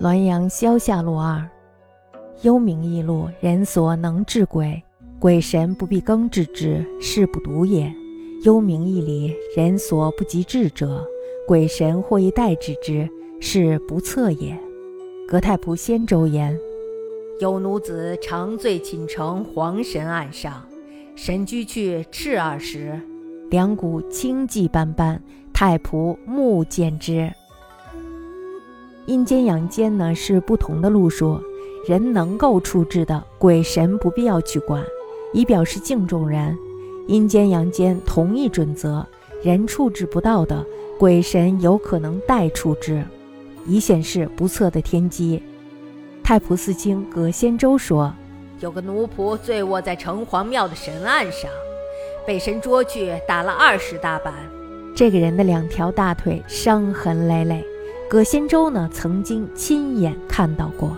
滦阳萧下路二，幽冥异路，人所能治鬼，鬼神不必更治之，是不独也。幽冥异理，人所不及治者，鬼神或亦代治之，是不测也。葛太仆先周言：有奴子长醉寝城黄神案上，神居去赤二时，两股青迹斑斑，太仆目见之。阴间阳间呢是不同的路数，人能够处置的鬼神不必要去管，以表示敬重人；阴间阳间同一准则，人处置不到的鬼神有可能代处置，以显示不测的天机。太仆寺卿葛仙周说，有个奴仆醉卧在城隍庙的神案上，被神捉去打了二十大板，这个人的两条大腿伤痕累累。葛仙洲呢，曾经亲眼看到过。